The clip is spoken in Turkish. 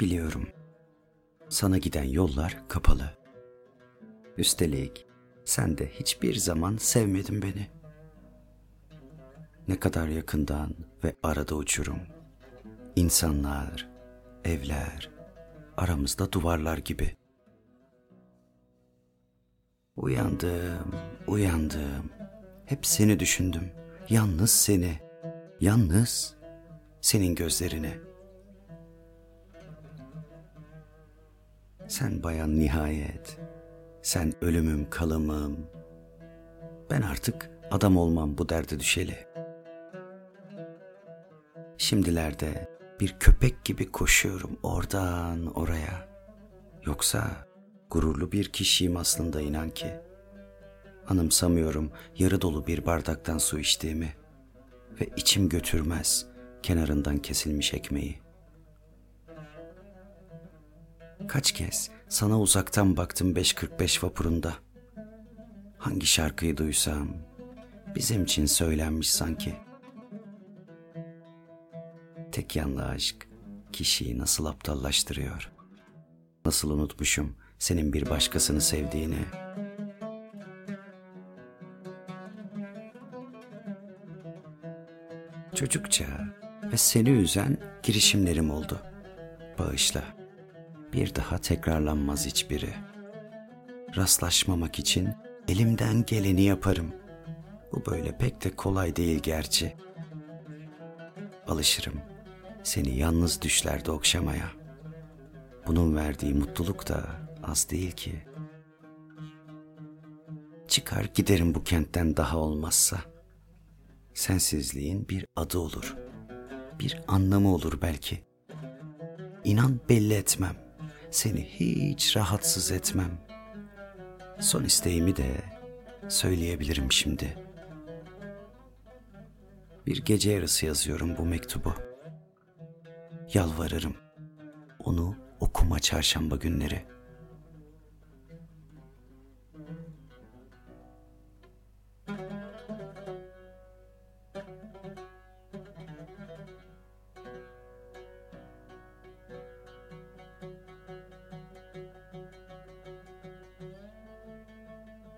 Biliyorum. Sana giden yollar kapalı. Üstelik sen de hiçbir zaman sevmedin beni. Ne kadar yakından ve arada uçurum. İnsanlar, evler, aramızda duvarlar gibi. Uyandım, uyandım. Hep seni düşündüm. Yalnız seni. Yalnız senin gözlerini. Sen bayan nihayet. Sen ölümüm kalımım. Ben artık adam olmam bu derde düşeli. Şimdilerde bir köpek gibi koşuyorum oradan oraya. Yoksa gururlu bir kişiyim aslında inan ki. Anımsamıyorum yarı dolu bir bardaktan su içtiğimi ve içim götürmez kenarından kesilmiş ekmeği. Kaç kez sana uzaktan baktım 5.45 vapurunda. Hangi şarkıyı duysam bizim için söylenmiş sanki. Tek yanlı aşk kişiyi nasıl aptallaştırıyor. Nasıl unutmuşum senin bir başkasını sevdiğini. Çocukça ve seni üzen girişimlerim oldu. Bağışla. Bir daha tekrarlanmaz hiçbiri. Rastlaşmamak için elimden geleni yaparım. Bu böyle pek de kolay değil gerçi. Alışırım seni yalnız düşlerde okşamaya. Bunun verdiği mutluluk da az değil ki. Çıkar giderim bu kentten daha olmazsa. Sensizliğin bir adı olur. Bir anlamı olur belki. İnan belli etmem. Seni hiç rahatsız etmem. Son isteğimi de söyleyebilirim şimdi. Bir gece yarısı yazıyorum bu mektubu. Yalvarırım. Onu okuma çarşamba günleri.''